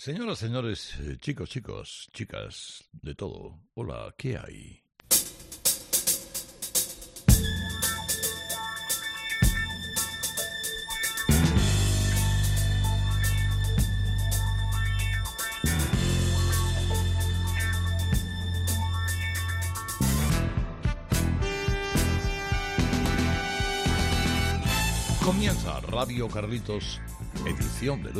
Señoras, señores, eh, chicos, chicos, chicas, de todo. Hola, ¿qué hay? Comienza Radio Carlitos, edición de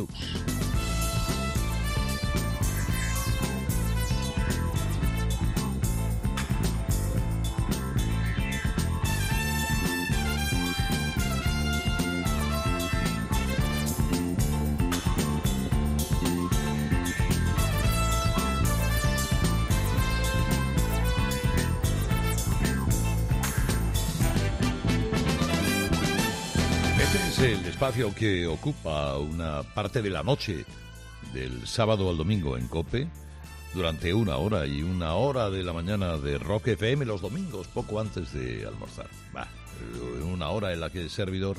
espacio que ocupa una parte de la noche del sábado al domingo en Cope durante una hora y una hora de la mañana de Rock FM los domingos poco antes de almorzar. Bah, una hora en la que el servidor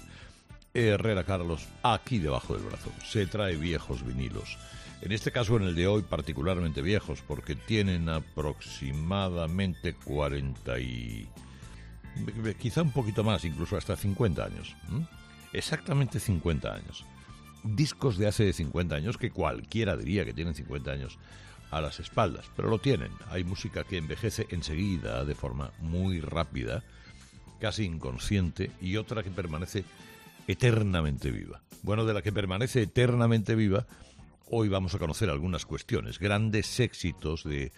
Herrera Carlos aquí debajo del brazo se trae viejos vinilos. En este caso en el de hoy particularmente viejos porque tienen aproximadamente 40 y quizá un poquito más, incluso hasta 50 años. Exactamente 50 años. Discos de hace 50 años que cualquiera diría que tienen 50 años a las espaldas, pero lo tienen. Hay música que envejece enseguida, de forma muy rápida, casi inconsciente, y otra que permanece eternamente viva. Bueno, de la que permanece eternamente viva, hoy vamos a conocer algunas cuestiones, grandes éxitos de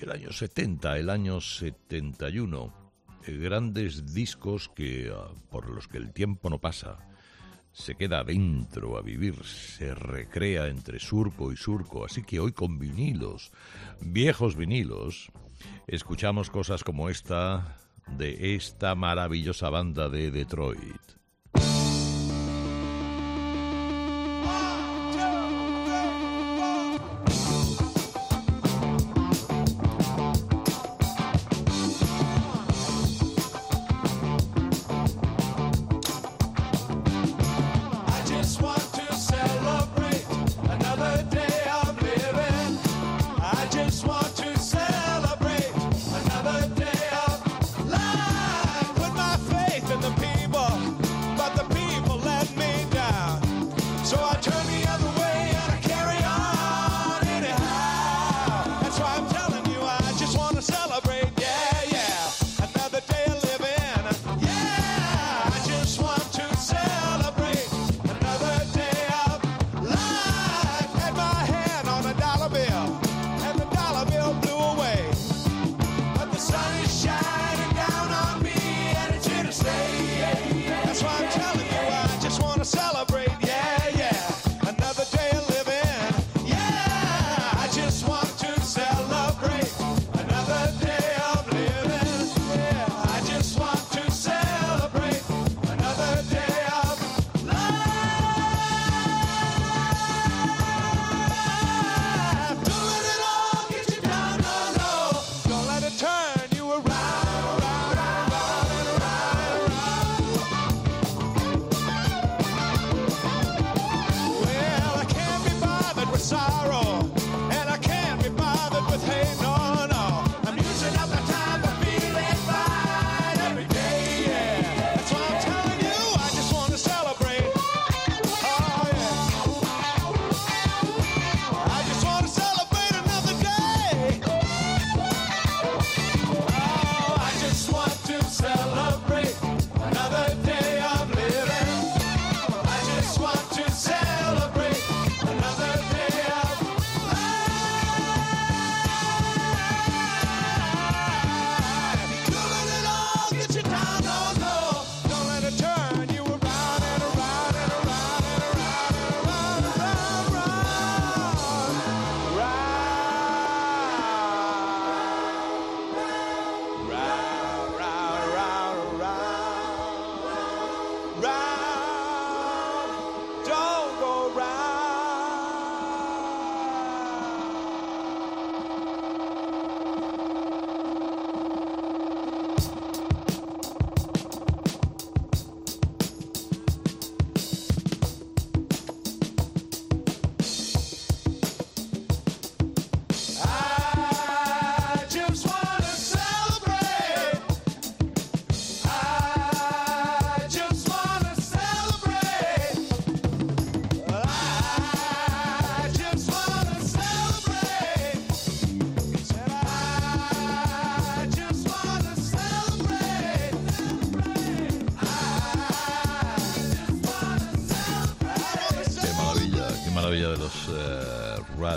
el año 70, el año 71, eh, grandes discos que ah, por los que el tiempo no pasa, se queda adentro a vivir, se recrea entre surco y surco, así que hoy con vinilos, viejos vinilos, escuchamos cosas como esta de esta maravillosa banda de Detroit.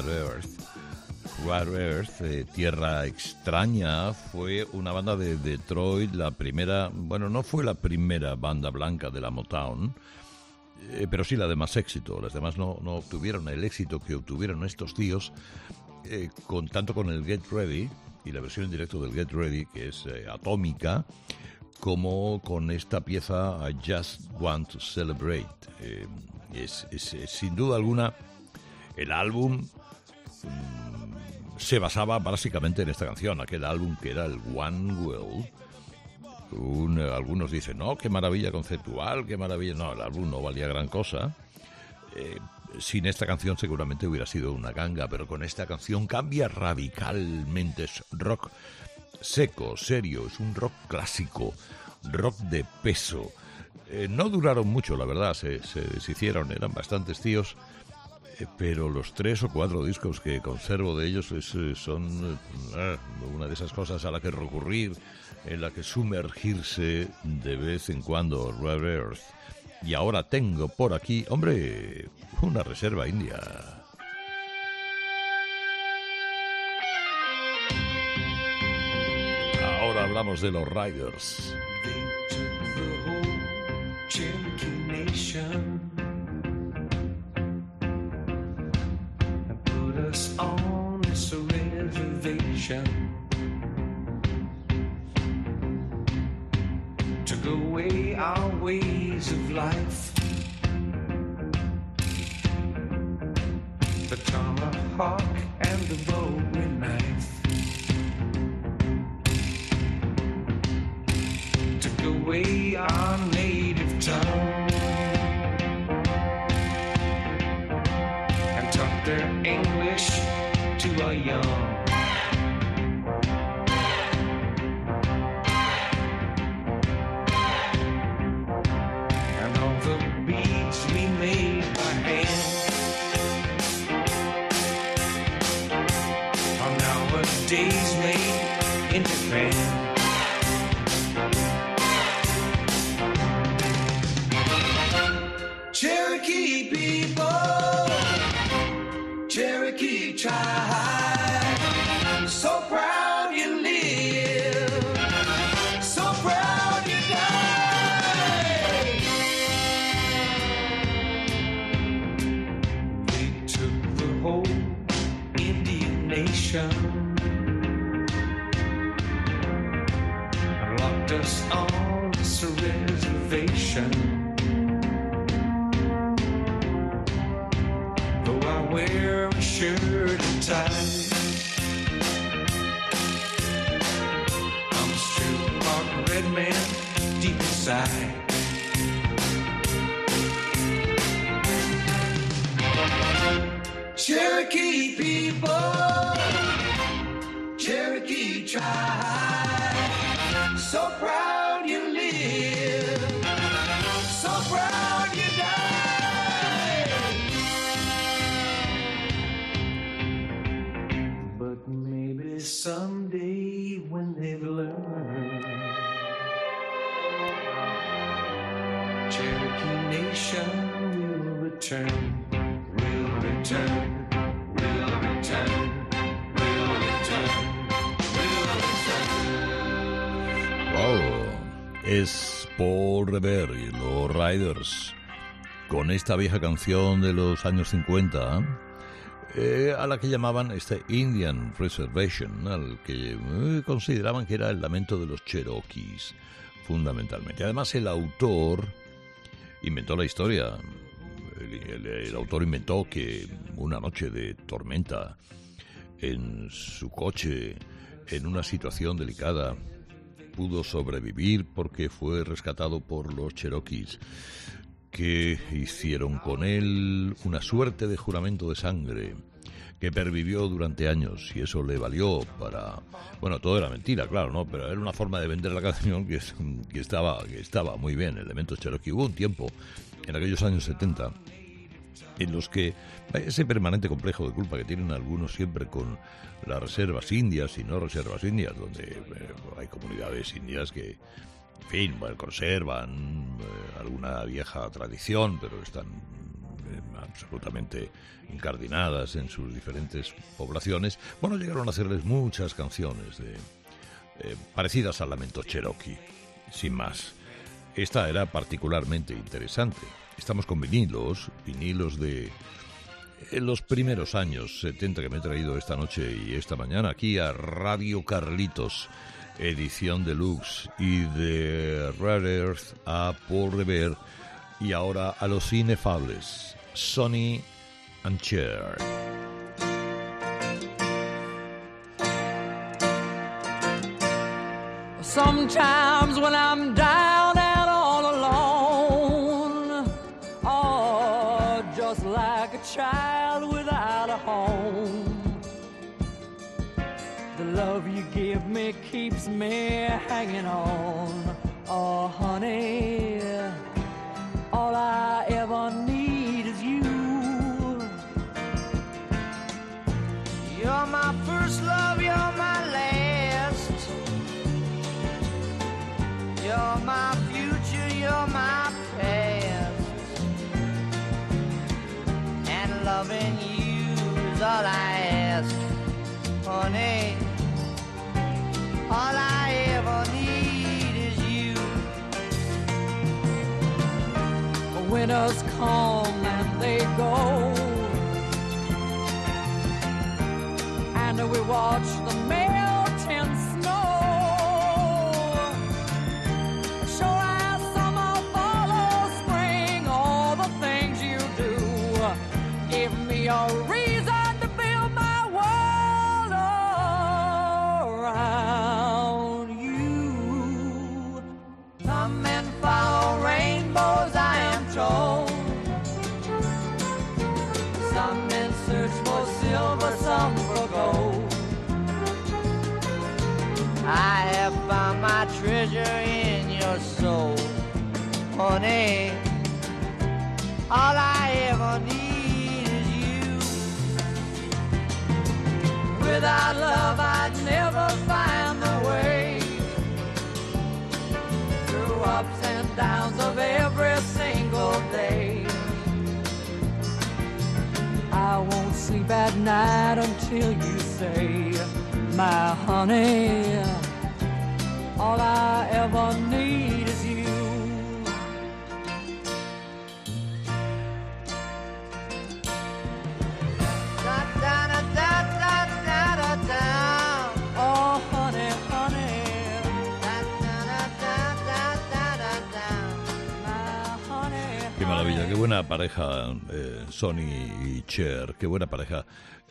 Earth. Rare Earth, eh, Tierra Extraña, fue una banda de Detroit, la primera, bueno, no fue la primera banda blanca de la Motown, eh, pero sí la de más éxito. Las demás no, obtuvieron el éxito que obtuvieron estos tíos, eh, con, tanto con el Get Ready y la versión en directo del Get Ready, que es eh, atómica, como con esta pieza I Just Want to Celebrate. Eh, es, sin duda alguna el álbum se basaba básicamente en esta canción, aquel álbum que era el One World. Eh, algunos dicen, no, qué maravilla conceptual, qué maravilla. No, el álbum no valía gran cosa. Eh, sin esta canción seguramente hubiera sido una ganga, pero con esta canción cambia radicalmente. Es rock seco, serio, es un rock clásico, rock de peso. Eh, no duraron mucho, la verdad, se, se deshicieron, eran bastantes tíos, pero los tres o cuatro discos que conservo de ellos eh, son eh, una de esas cosas a la que recurrir, en la que sumergirse de vez en cuando, Rare. Y ahora tengo por aquí, hombre, una reserva india. Ahora hablamos de los Riders. Us on this reservation. Cherokee Paul Revere y los Riders con esta vieja canción de los años 50 eh, a la que llamaban este Indian Reservation, al que eh, consideraban que era el lamento de los Cherokees, fundamentalmente. Además, el autor inventó la historia. El, el- el autor inventó que una noche de tormenta en su coche, en una situación delicada, pudo sobrevivir porque fue rescatado por los Cherokees, que hicieron con él una suerte de juramento de sangre que pervivió durante años y eso le valió para bueno todo era mentira claro no pero era una forma de vender la canción que, que estaba que estaba muy bien elementos Cherokee. Hubo un tiempo en aquellos años 70 en los que ese permanente complejo de culpa que tienen algunos siempre con las reservas indias y no reservas indias, donde eh, hay comunidades indias que, en fin, bueno, conservan eh, alguna vieja tradición, pero están absolutamente incardinadas en sus diferentes poblaciones, bueno, llegaron a hacerles muchas canciones de, eh, parecidas al lamento Cherokee, sin más. Esta era particularmente interesante. Estamos con vinilos, vinilos de en los primeros años 70 que me he traído esta noche y esta mañana aquí a Radio Carlitos, edición deluxe y de Rare Earth a Paul Revere y ahora a los inefables Sonny and Cher. Sometimes when I'm me keeps me hanging on. Oh, honey, all I ever need is you. You're my first love, you're my last. You're my future, you're my past. And loving you is all I ask, honey. All I ever need is you. Winters come and they go. And we watch the melting pareja eh, Sony y Cher, qué buena pareja.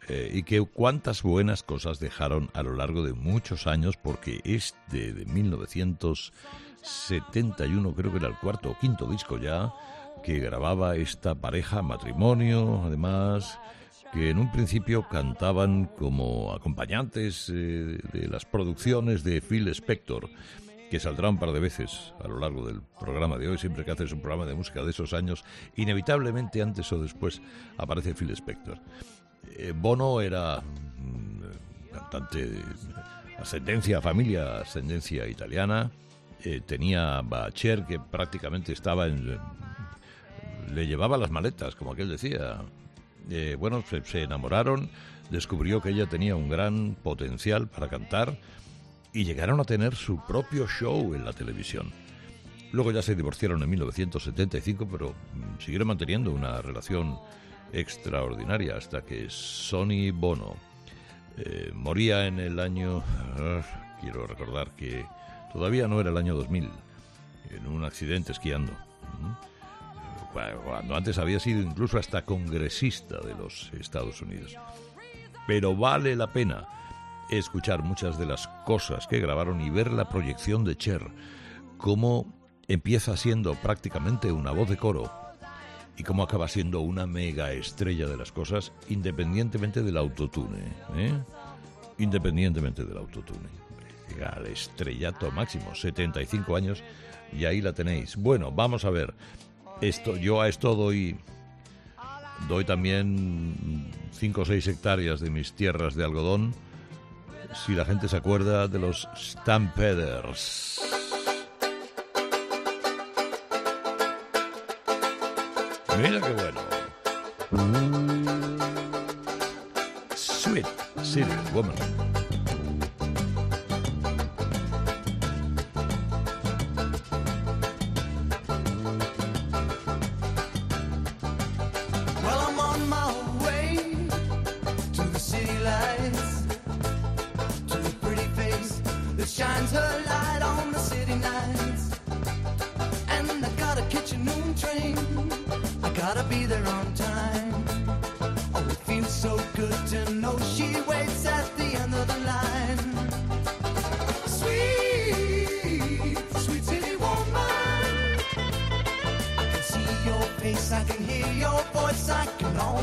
eh, y que cuántas buenas cosas dejaron a lo largo de muchos años, porque este de 1971, creo que era el cuarto o quinto disco ya, que grababa esta pareja, matrimonio, además, que en un principio cantaban como acompañantes eh, de las producciones de Phil Spector que saldrá un par de veces a lo largo del programa de hoy. Siempre que haces un programa de música de esos años, inevitablemente antes o después aparece Phil Spector. Eh, Bono era mm, cantante de ascendencia, familia, ascendencia italiana. Eh, tenía a Cher, que prácticamente estaba en. le llevaba las maletas, como aquel decía. Eh, bueno, se enamoraron, descubrió que ella tenía un gran potencial para cantar y llegaron a tener su propio show en la televisión. Luego ya se divorciaron en 1975, pero mm, siguieron manteniendo una relación extraordinaria hasta que Sonny Bono eh, moría en el año, ah, quiero recordar que todavía no era el año 2000, en un accidente esquiando. Cu- Cuando antes había sido incluso hasta congresista de los Estados Unidos. Pero vale la pena escuchar muchas de las cosas que grabaron y ver la proyección de Cher, cómo empieza siendo prácticamente una voz de coro y cómo acaba siendo una mega estrella de las cosas independientemente del autotune, ¿eh? Independientemente del autotune. Llega al estrellato máximo, 75 años y ahí la tenéis. Bueno, vamos a ver. Esto, yo a esto doy doy también 5 o 6 hectáreas de mis tierras de algodón si la gente se acuerda de los Stampeders. Mira qué bueno. Sweet City Woman.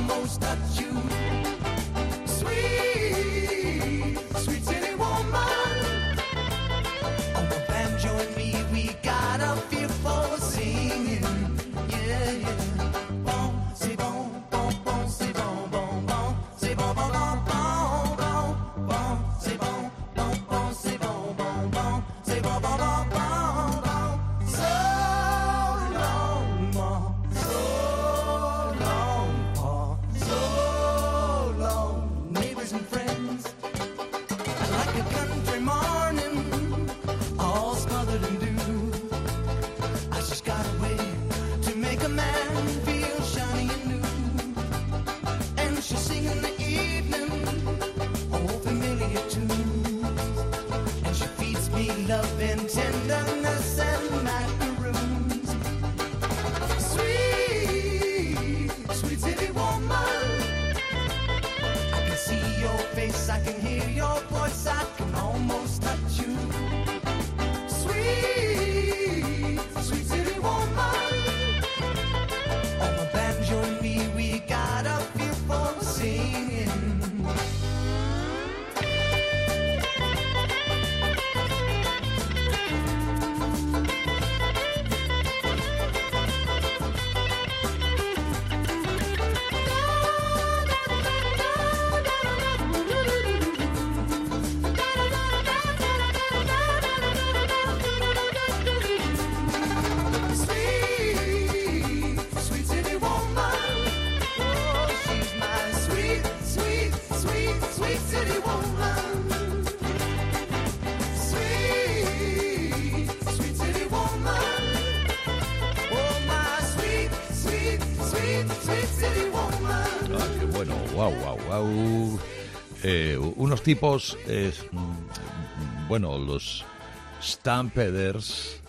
Almost Tipos, eh, bueno, los Stampeders,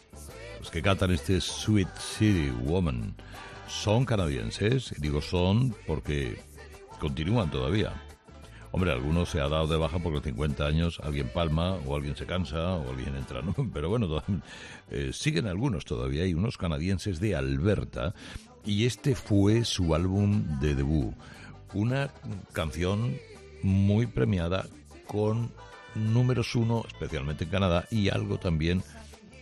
los que cantan este Sweet City Woman, son canadienses. Digo son porque continúan todavía. Hombre, algunos se ha dado de baja porque a los 50 años alguien palma o alguien se cansa o alguien entra, ¿no? Pero bueno, eh, siguen algunos todavía. Hay unos canadienses de Alberta y este fue su álbum de debut. Una canción muy premiada con números uno, especialmente en Canadá, y algo también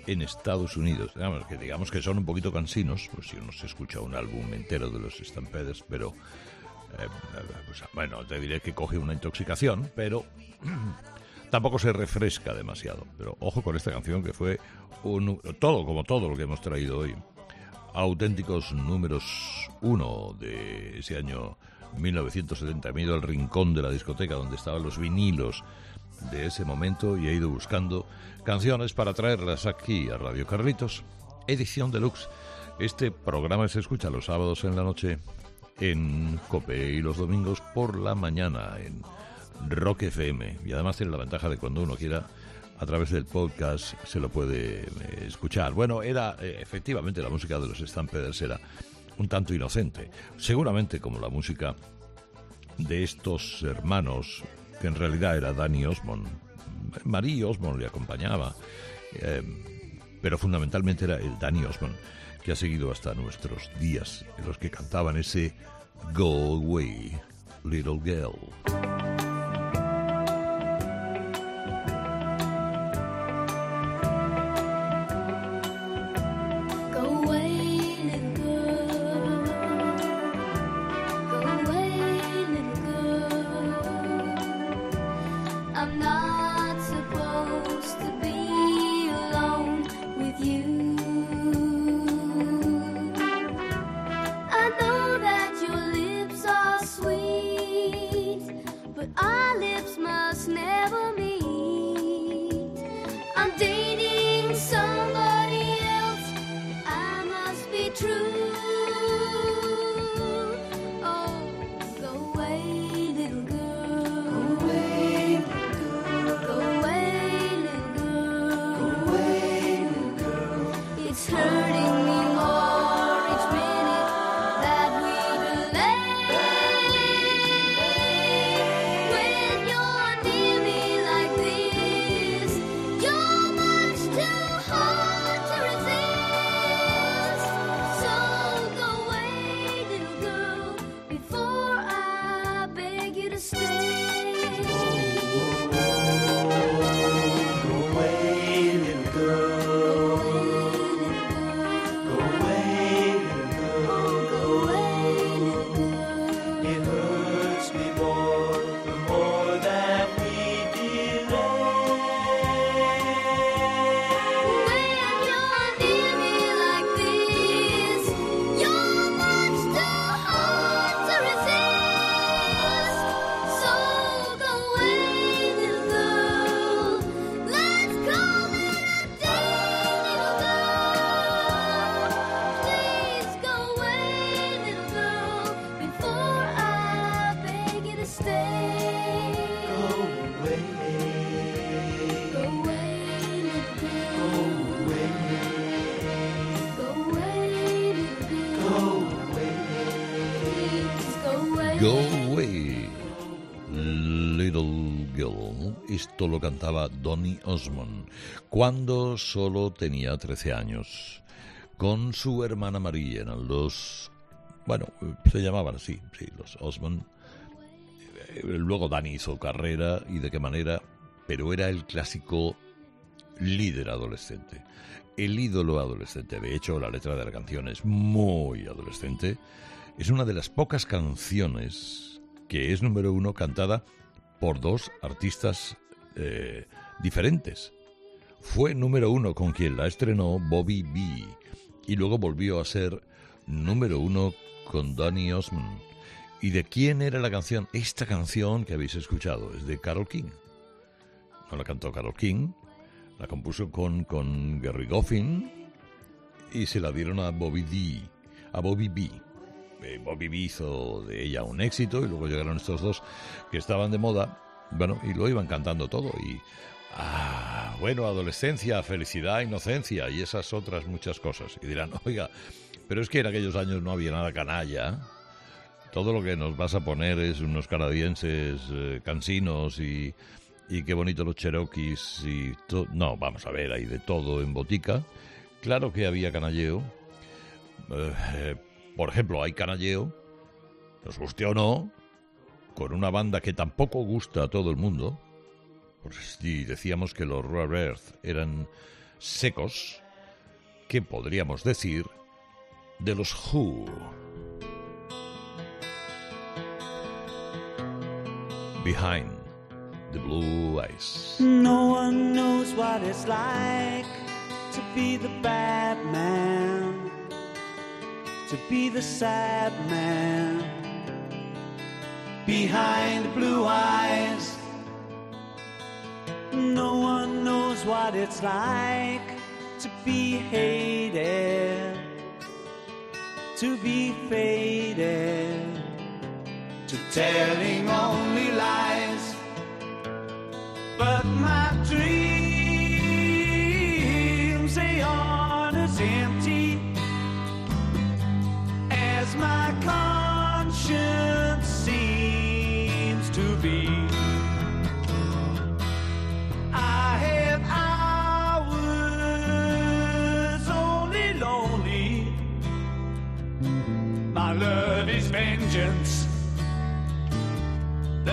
en Estados Unidos. Digamos que, digamos que son un poquito cansinos, pues si uno se escucha un álbum entero de los Stampeders, pero pues, bueno, te diré que coge una intoxicación, pero tampoco se refresca demasiado. Pero ojo con esta canción que fue un, todo, como todo lo que hemos traído hoy. Auténticos números uno de ese año 1970. Me he ido al rincón de la discoteca donde estaban los vinilos de ese momento y he ido buscando canciones para traerlas aquí a Radio Carlitos. Edición deluxe. Este programa se escucha los sábados en la noche en Cope y los domingos por la mañana en Rock FM. Y además tiene la ventaja de cuando uno quiera a través del podcast se lo puede eh, escuchar. Bueno, era eh, efectivamente la música de los Stampeders era un tanto inocente. Seguramente como la música de estos hermanos, que en realidad era Danny Osmond. Marie Osmond le acompañaba, eh, pero fundamentalmente era el Danny Osmond, que ha seguido hasta nuestros días, en los que cantaban ese Go Away, Little Girl. Esto lo cantaba Donny Osmond cuando solo tenía 13 años. Con su hermana María eran los... Bueno, se llamaban así, sí, los Osmond. Eh, Luego Danny hizo carrera y de qué manera, pero era el clásico líder adolescente. El ídolo adolescente. De hecho, la letra de la canción es muy adolescente. Es una de las pocas canciones que es número uno cantada por dos artistas eh, diferentes. Fue número uno con quien la estrenó Bobby B. Y luego volvió a ser número uno con Danny Osmond. ¿Y de quién era la canción? Esta canción que habéis escuchado es de Carol King. No la cantó Carol King, la compuso con, con Gary Goffin y se la dieron a Bobby D, a Bobby B. Eh, Bobby B hizo de ella un éxito y luego llegaron estos dos que estaban de moda, bueno, y lo iban cantando todo y ah, bueno, adolescencia, felicidad, inocencia y esas otras muchas cosas. Y dirán, oiga, pero es que en aquellos años no había nada canalla. Todo lo que nos vas a poner es unos canadienses eh, cansinos y, y qué bonito los cherokees y to- no, vamos a ver, hay de todo en botica. Claro que había canalleo. Eh, eh, por ejemplo, hay canalleo, nos guste o no, con una banda que tampoco gusta a todo el mundo. Si decíamos que los Rare Earth eran secos, ¿qué podríamos decir de los Who? Behind the Blue Eyes. No one knows what it's like to be the bad man, to be the sad man behind blue eyes. No one knows what it's like to be hated, to be faded, to telling only lies. But my dreams, they aren't as empty as my conscience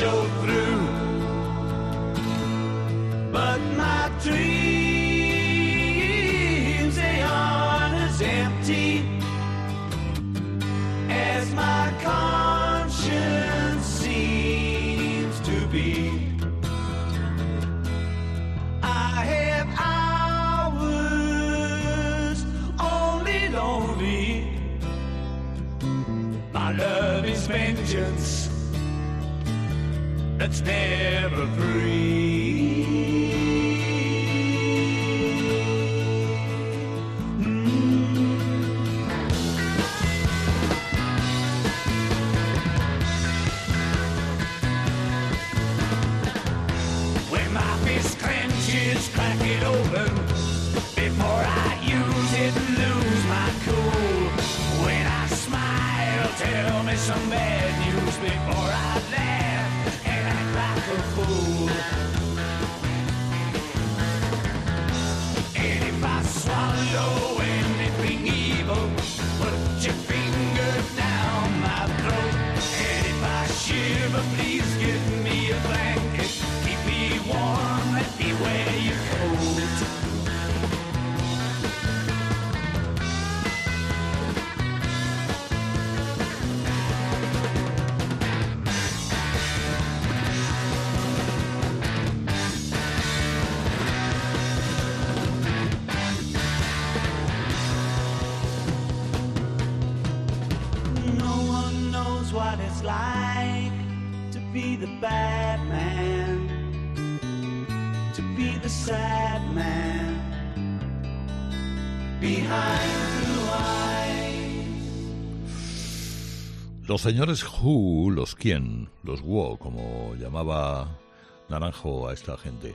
show that's never free. Mm. When my fist clenches, crack it open before I use it, and lose my cool. When I smile, tell me some bad news before a fool. To be the sad man behind. Los señores Who, los quién, los Wo, como llamaba Naranjo a esta gente.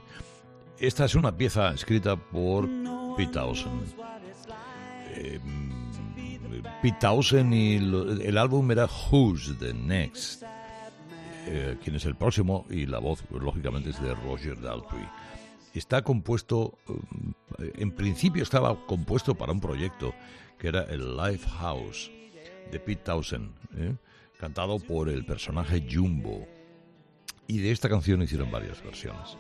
Esta es una pieza escrita por Pete Townsend. Eh, Pete Townsend y el álbum era Who's the Next. Eh, ¿Quién es el próximo? Y la voz, lógicamente, es de Roger Daltrey. Está compuesto, eh, en principio estaba compuesto para un proyecto que era el Lifehouse de Pete Townsend, ¿eh? cantado por el personaje Jumbo. Y de esta canción hicieron varias versiones.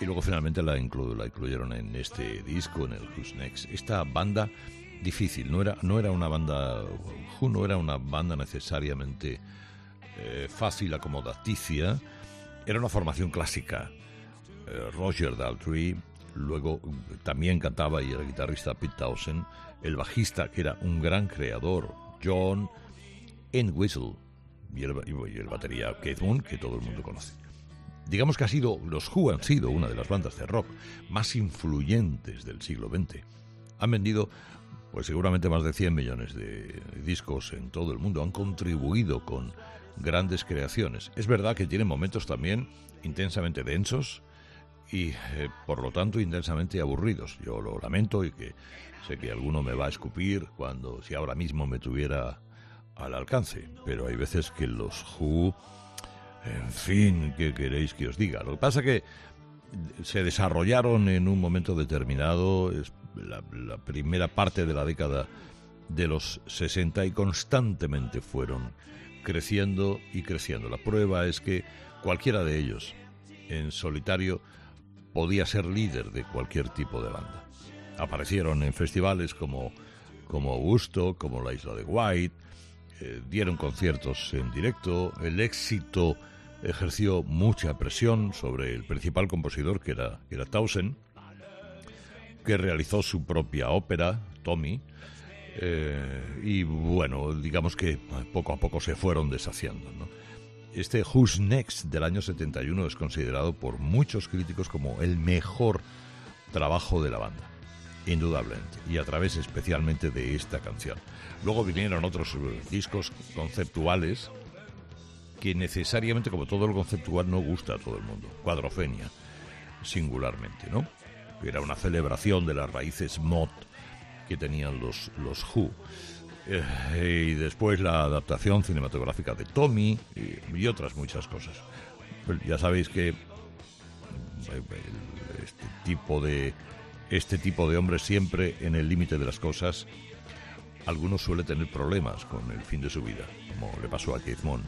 Y luego finalmente la, inclu- la incluyeron en este disco, en el Who's Next. Esta banda difícil, no era, no era una banda, Who no era una banda necesariamente eh, fácil, acomodaticia, era una formación clásica. Eh, Roger Daltrey, luego mm, también cantaba y era guitarrista Pete Townsend, el bajista que era un gran creador, John Entwistle, y el, y el batería Keith Moon, que todo el mundo conoce. Digamos que ha sido, los Who han sido una de las bandas de rock más influyentes del siglo XX. Han vendido, pues seguramente más de 100 millones de discos en todo el mundo. Han contribuido con grandes creaciones. Es verdad que tienen momentos también intensamente densos y, eh, por lo tanto, intensamente aburridos. Yo lo lamento y que sé que alguno me va a escupir cuando, si ahora mismo me tuviera al alcance. Pero hay veces que los Who en fin, ¿qué queréis que os diga? Lo que pasa que se desarrollaron en un momento determinado, es la, la primera parte de la década de los 60 y constantemente fueron creciendo y creciendo. La prueba es que cualquiera de ellos en solitario podía ser líder de cualquier tipo de banda. Aparecieron en festivales como, como Augusto, como la Isla de White, eh, dieron conciertos en directo, el éxito ejerció mucha presión sobre el principal compositor que era, que realizó su propia ópera, Tommy, eh, y bueno, digamos que poco a poco se fueron deshaciendo. ¿no? Este Who's Next del año 71 es considerado por muchos críticos como el mejor trabajo de la banda, indudablemente, y a través especialmente de esta canción. Luego vinieron otros eh, discos conceptuales que necesariamente, como todo lo conceptual, no gusta a todo el mundo. Cuadrofenia, singularmente, ¿no? Era una celebración de las raíces mod que tenían los, los Who. Eh, y después la adaptación cinematográfica de Tommy y, otras muchas cosas. Ya sabéis que este tipo de este tipo de hombres siempre en el límite de las cosas algunos suele tener problemas con el fin de su vida, como le pasó a Keith Moon,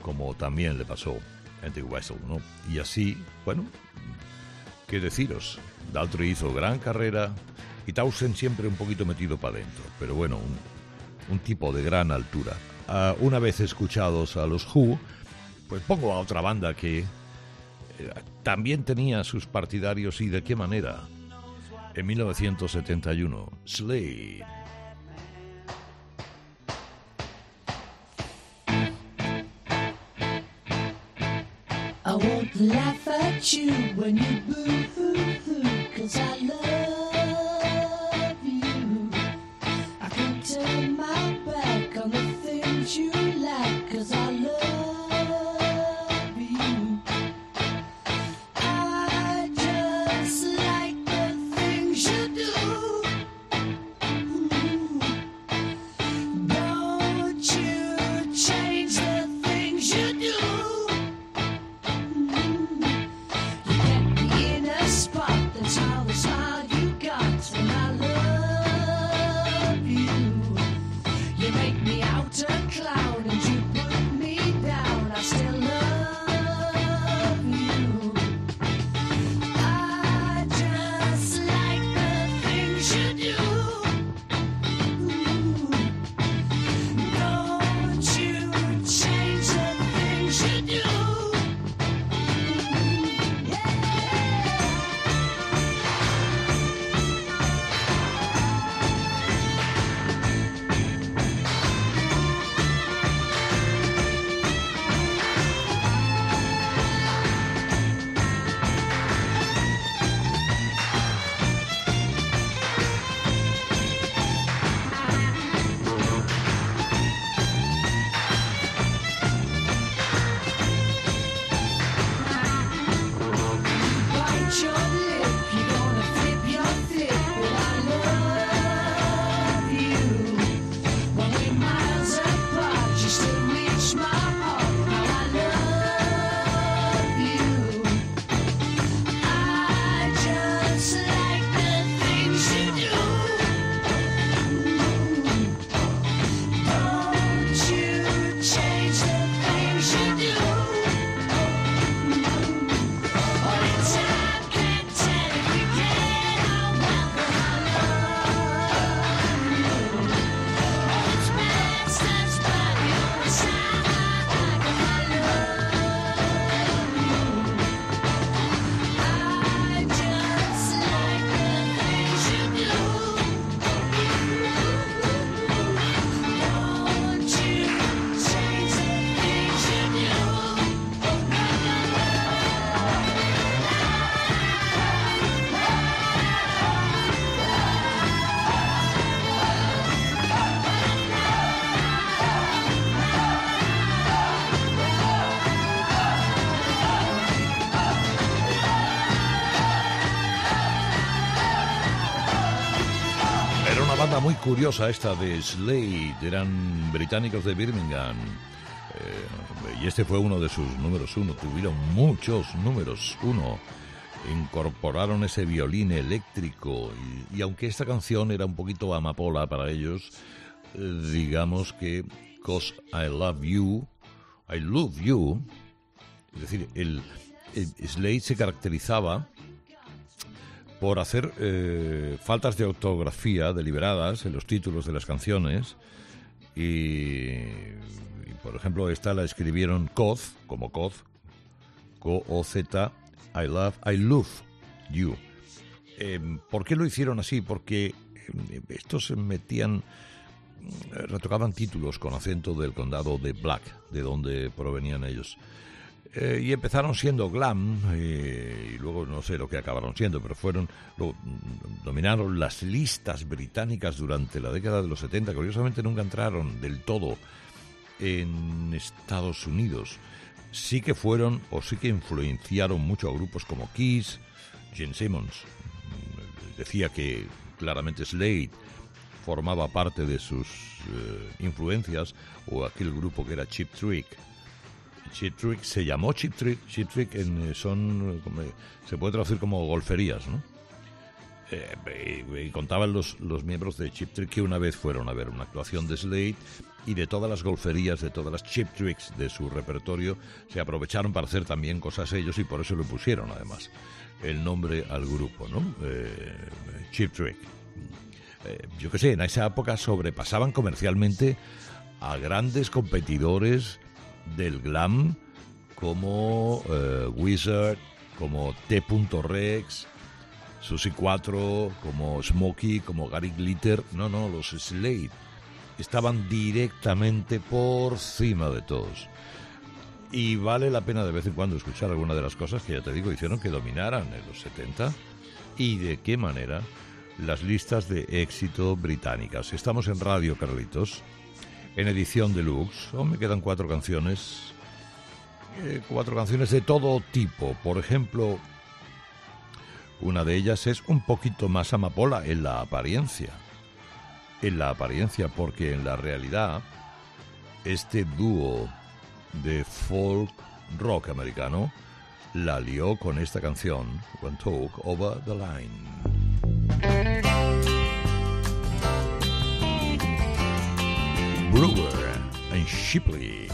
como también le pasó a Andy Wessel, ¿no? Y así, bueno, qué deciros, Daltrey hizo gran carrera y Townsend siempre un poquito metido para adentro, pero bueno, un, un tipo de gran altura. Ah, una vez escuchados a los Who, pues pongo a otra banda que eh, también tenía sus partidarios y de qué manera. En 1971, Slade. I won't laugh at you when you boo-hoo-hoo, cause I love things you like, cause I curiosa esta de Slade, eran británicos de Birmingham. Eh, y este fue uno de sus números uno, tuvieron muchos números uno. Incorporaron ese violín eléctrico y, y aunque esta canción era un poquito amapola para ellos, eh, digamos que Cause I Love You, I Love You, es decir, el, el Slade se caracterizaba por hacer eh, faltas de ortografía deliberadas en los títulos de las canciones. Y, por ejemplo esta la escribieron Coz como Coz C-O-Z I love I love you. Eh, ¿por qué lo hicieron así? porque eh, estos metían eh, retocaban títulos con acento del condado de Black de donde provenían ellos eh, y empezaron siendo glam eh, y luego no sé lo que acabaron siendo, pero fueron lo, dominaron las listas británicas durante la década de los 70. Curiosamente nunca entraron del todo en Estados Unidos. Sí que fueron o sí que influenciaron mucho a grupos como Kiss, Gene Simmons. Decía que claramente Slade formaba parte de sus eh, influencias o aquel grupo que era Chip Trick. Chip Trick se llamó Chip Trick, Trick en, eh, son, como, se puede traducir como golferías, ¿no? Eh, y, contaban los, los miembros de Chip Trick que una vez fueron a ver una actuación de Slade y de todas las golferías, de todas las Chip Tricks de su repertorio, se aprovecharon para hacer también cosas ellos y por eso le pusieron además el nombre al grupo, ¿no? Eh, Trick. Eh, yo qué sé, en esa época sobrepasaban comercialmente a grandes competidores del glam como eh, Wizard, como T.Rex, Susi 4, como Smokey, como Gary Glitter. No, no, los Slade estaban directamente por cima de todos. Y vale la pena de vez en cuando escuchar alguna de las cosas que ya te digo hicieron que dominaran en los 70 y de qué manera las listas de éxito británicas. Estamos en Radio Carlitos, en edición deluxe. Aún me quedan cuatro canciones. eh, cuatro canciones de todo tipo. Por ejemplo, una de ellas es un poquito más amapola en la apariencia. En la apariencia, porque en la realidad, este dúo de folk rock americano la lió con esta canción, One Talk Over the Line. Brewer and Shipley.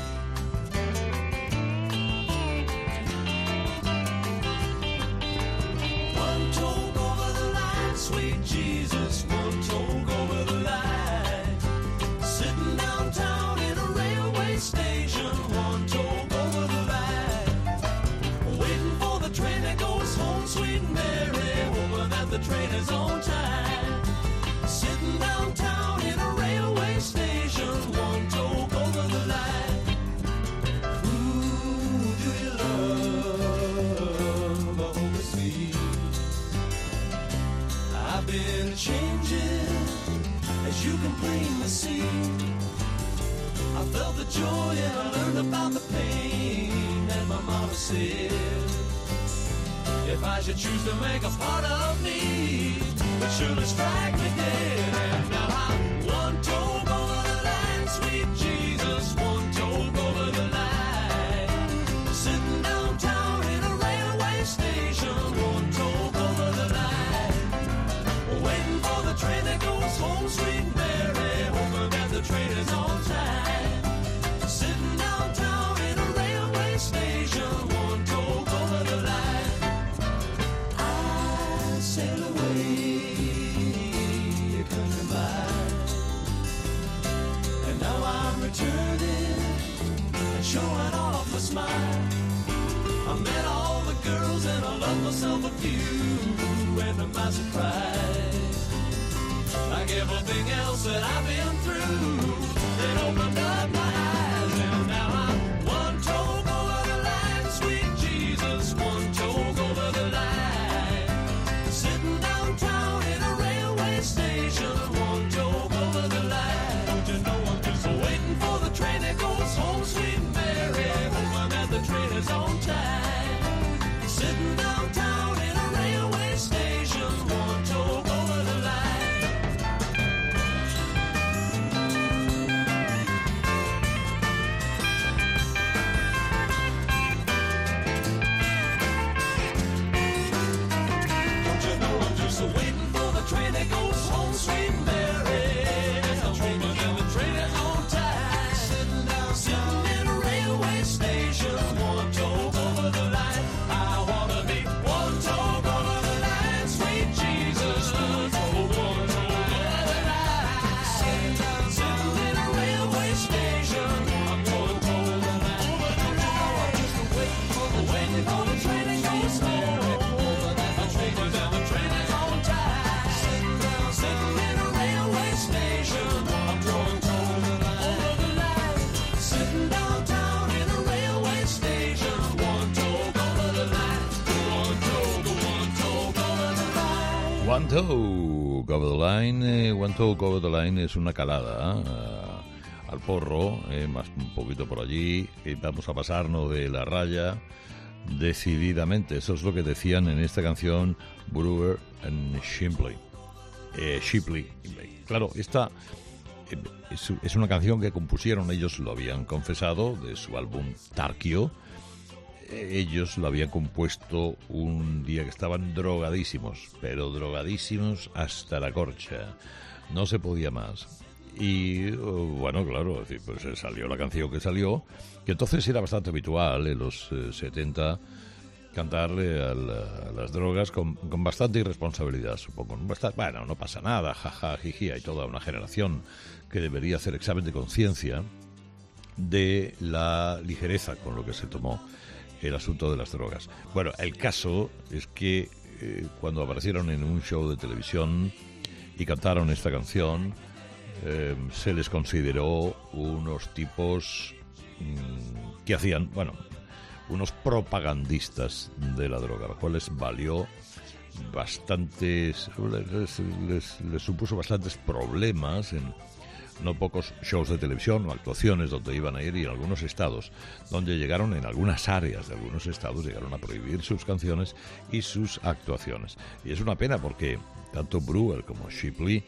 Joy and I learned about the pain that my mama said. If I should choose to make a part of me, it surely strike me dead. And now I'm one toe over the line, sweet Jesus, one toe over the line. Sitting downtown in a railway station, one toe over the line. Waiting for the train that goes home, sweet Mary, hoping that the train is on showing off a smile. I met all the girls and I loved myself a few. And to my surprise, like everything else that I've been through, it opened up my eyes. One Toe Line. eh, One Line es una calada ah, al porro, eh, más un poquito por allí. vamos a pasarnos de la raya decididamente. Eso es lo que decían en esta canción Brewer and Shipley. Eh, Shipley. Claro, esta eh, es, es una canción que compusieron, ellos lo habían confesado, de su álbum Tarkio. Eh, Ellos lo habían compuesto un día que estaban drogadísimos, pero drogadísimos hasta la corcha. No se podía más. Y oh, bueno, claro, pues eh, salió la canción que salió, que entonces era bastante habitual en los eh, 70 cantarle a, la- a las drogas con, bastante irresponsabilidad, supongo. Bueno, no pasa nada, jaja, jiji, hay toda una generación que debería hacer examen de conciencia de la ligereza con lo que se tomó el asunto de las drogas. Bueno, el caso es que eh, cuando aparecieron en un show de televisión y cantaron esta canción, eh, se les consideró unos tipos mm, que hacían, bueno, unos propagandistas de la droga, lo cual les valió bastantes, les, les- les supuso bastantes problemas en no pocos shows de televisión o actuaciones donde iban a ir y en algunos estados, donde llegaron en algunas áreas de algunos estados, llegaron a prohibir sus canciones y sus actuaciones. Y es una pena porque tanto Brewer como Shipley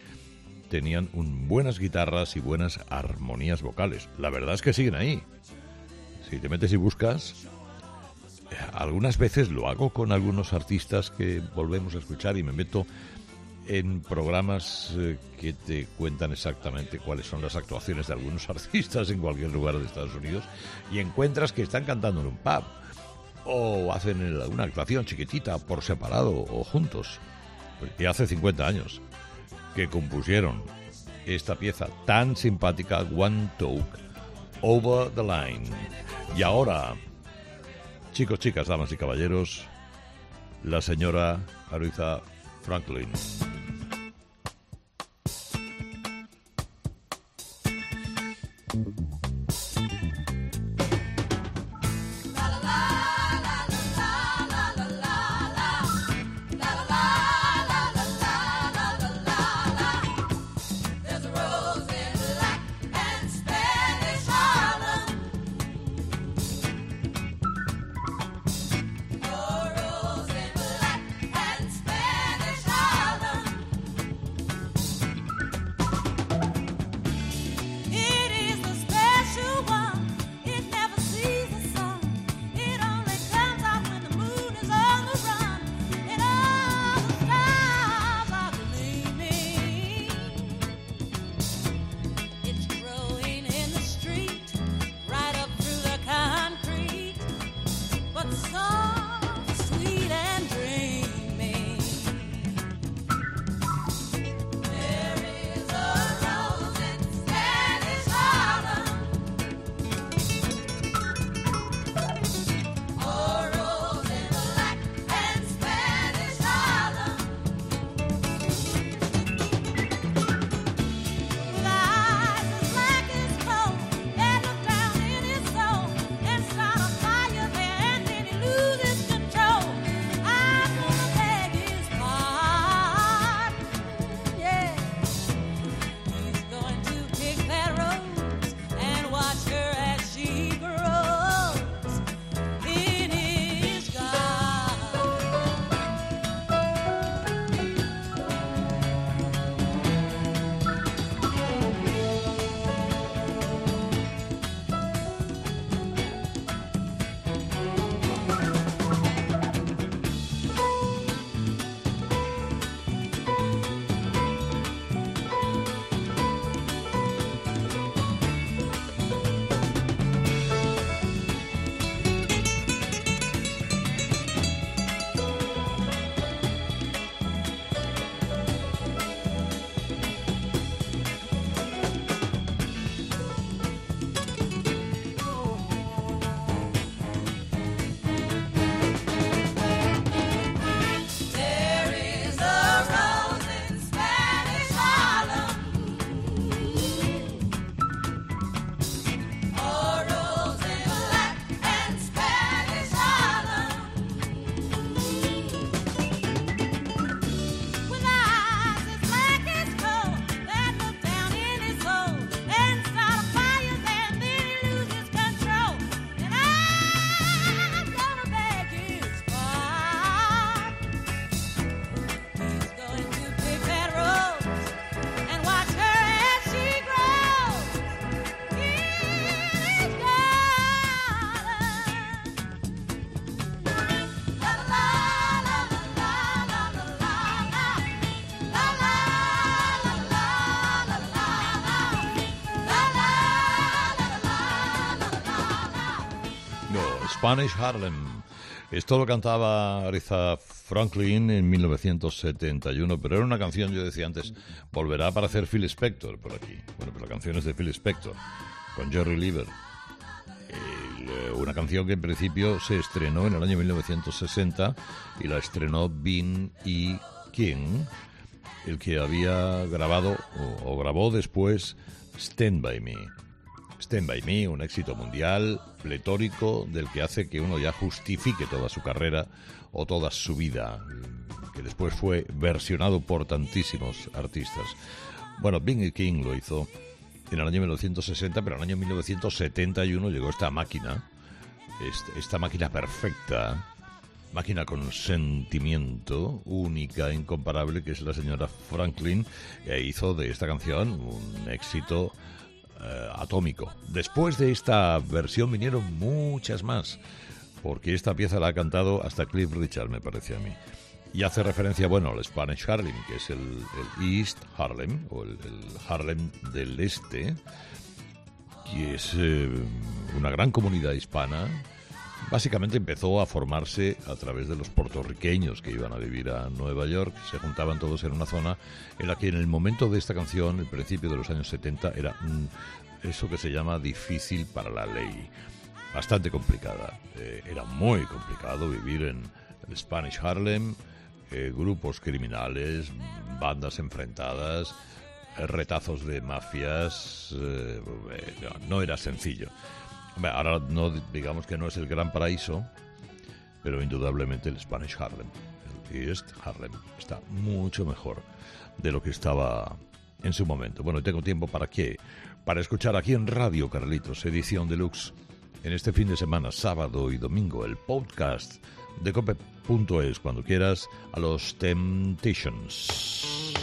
tenían un- buenas guitarras y buenas armonías vocales. La verdad es que siguen ahí. Si te metes y buscas, eh, algunas veces lo hago con algunos artistas que volvemos a escuchar y me meto en programas eh, que te cuentan exactamente cuáles son las actuaciones de algunos artistas en cualquier lugar de Estados Unidos y encuentras que están cantando en un pub o hacen una actuación chiquitita por separado o juntos. Pues y hace 50 años que compusieron esta pieza tan simpática, One Talk, Over the Line. Y ahora, chicos, chicas, damas y caballeros, la señora Aretha Franklin. Spanish Harlem. Esto lo cantaba Aretha Franklin en 1971, pero era una canción, yo decía antes, volverá a aparecer Phil Spector por aquí. Bueno, pero la canción es de Phil Spector, con Jerry Lieber. Eh, una canción que en principio se estrenó en el año 1960 y la estrenó Bean E. King, el que había grabado o grabó después Stand By Me. Stand By Me, un éxito mundial, pletórico, del que hace que uno ya justifique toda su carrera o toda su vida, que después fue versionado por tantísimos artistas. Bueno, Bing King lo hizo en el año 1960, pero en el año 1971 llegó esta máquina, est- esta máquina perfecta, máquina con sentimiento, única, incomparable, que es la señora Franklin, e hizo de esta canción un éxito eh, atómico. Después de esta versión vinieron muchas más, porque esta pieza la ha cantado hasta Cliff Richard, me parece a mí. Y hace referencia, bueno, al Spanish Harlem, que es el, East Harlem, o el, el Harlem del Este, que es eh, una gran comunidad hispana. Básicamente empezó a formarse a través de los puertorriqueños que iban a vivir a Nueva York. Se juntaban todos en una zona en la que en el momento de esta canción, el principio de los años 70, era mm, eso que se llama difícil para la ley. Bastante complicada. Eh, era muy complicado vivir en Spanish Harlem, eh, grupos criminales, bandas enfrentadas, eh, retazos de mafias. no era sencillo. Ahora no digamos que no es el gran paraíso, pero indudablemente el Spanish Harlem, el East Harlem, está mucho mejor de lo que estaba en su momento. Bueno, tengo tiempo para qué? Para escuchar aquí en Radio Carlitos, edición deluxe, en este fin de semana, sábado y domingo, el podcast de cope.es, cuando quieras, a los Temptations.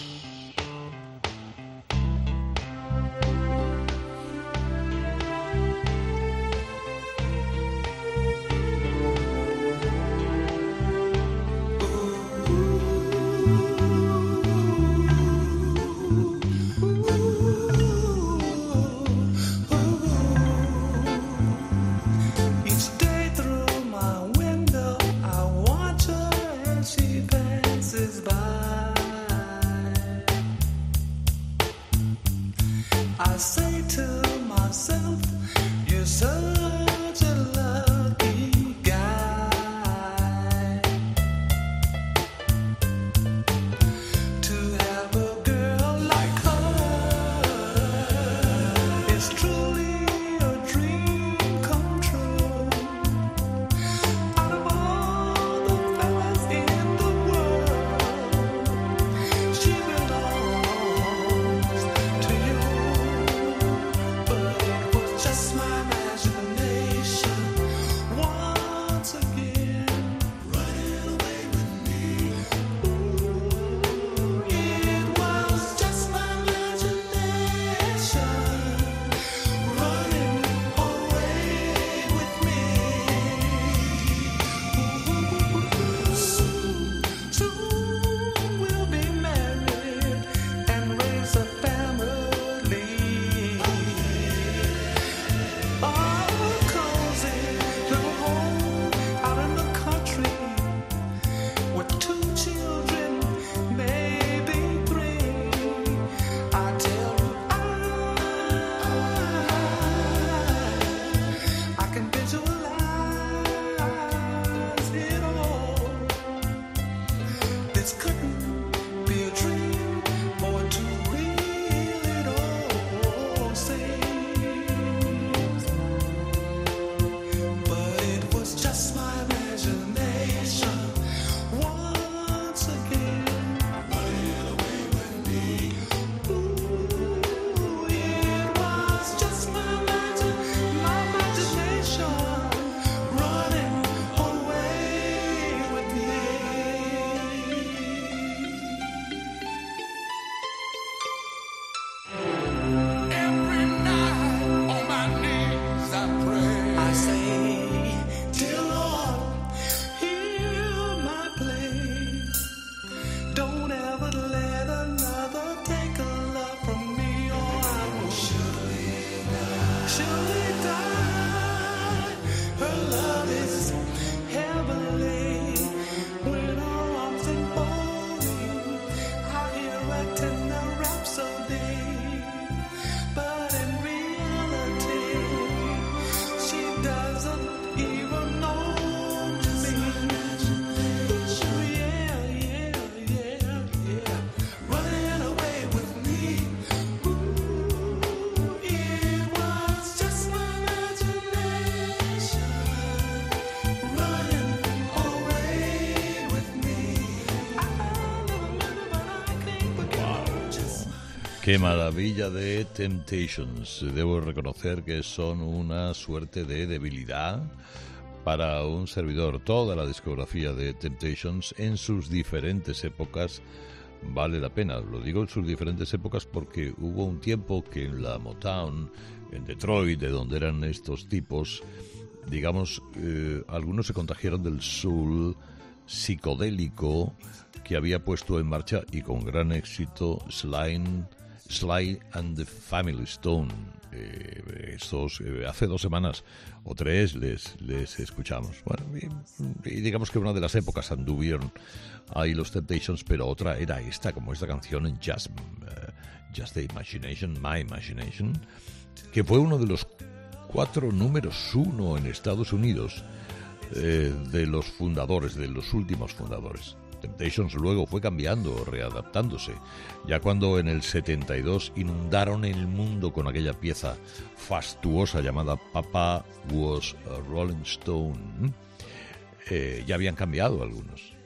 Qué maravilla de Temptations. Debo reconocer que son una suerte de debilidad para un servidor. Toda la discografía de Temptations en sus diferentes épocas vale la pena. Lo digo en sus diferentes épocas porque hubo un tiempo que en la Motown, en Detroit, de donde eran estos tipos, digamos, eh, algunos se contagiaron del soul psicodélico que había puesto en marcha y con gran éxito Sly, Sly and the Family Stone. Eh, estos eh, hace dos semanas o tres les, les escuchamos. Bueno, y, y digamos que una de las épocas anduvieron ahí los Temptations, pero otra era esta, como esta canción en Just, eh, Just the Imagination, My Imagination, que fue uno de los cuatro números uno en Estados Unidos de los fundadores, de los últimos fundadores. Temptations luego fue cambiando, readaptándose, ya cuando en el 72 inundaron el mundo con aquella pieza fastuosa llamada Papa Was a Rolling Stone. Eh, ya habían cambiado algunos.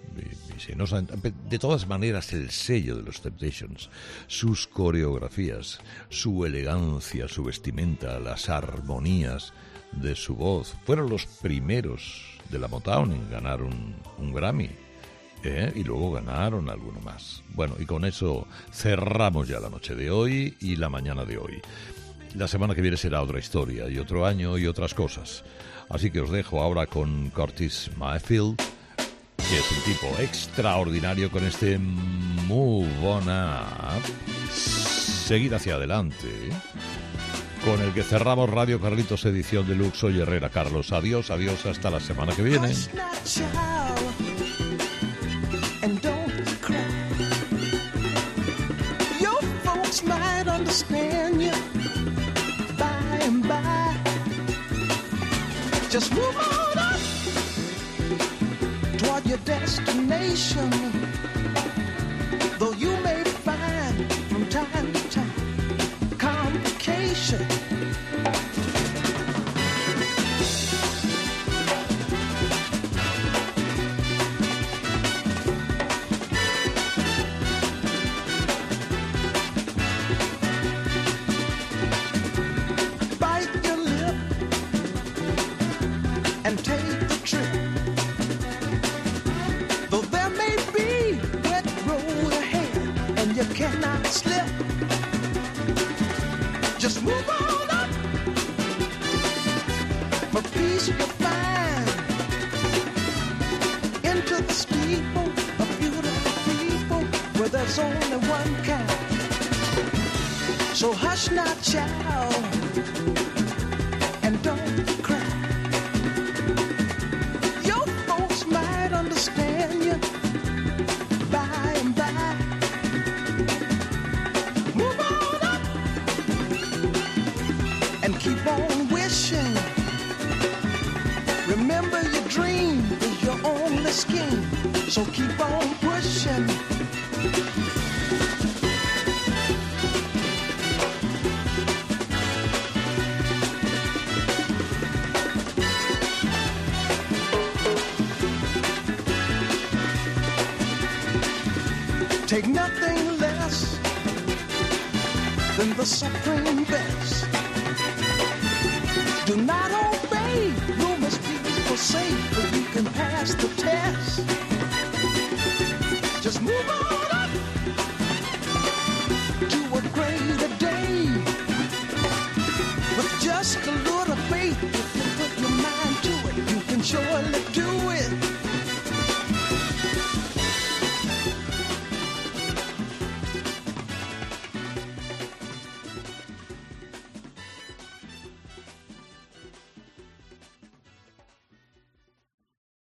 De todas maneras, el sello de los Temptations, sus coreografías, su elegancia, su vestimenta, las armonías de su voz, fueron los primeros de la Motown en ganar un, un Grammy. ¿Eh? Y luego ganaron alguno más. Bueno, y con eso cerramos ya la noche de hoy y la mañana de hoy. La semana que viene será otra historia y otro año y otras cosas. Así que os dejo ahora con Curtis Mayfield, que es un tipo extraordinario con este Move On Up. Seguir hacia adelante. Con el que cerramos Radio Carlitos edición de Lux. Soy Herrera Carlos. Adiós, adiós, hasta la semana que viene. Just move on up toward your destination. Though you may find from time to time move on up. You'll find into the of beautiful people where there's only one kind. So hush now, child, so keep on pushing. Take nothing less than the supreme best.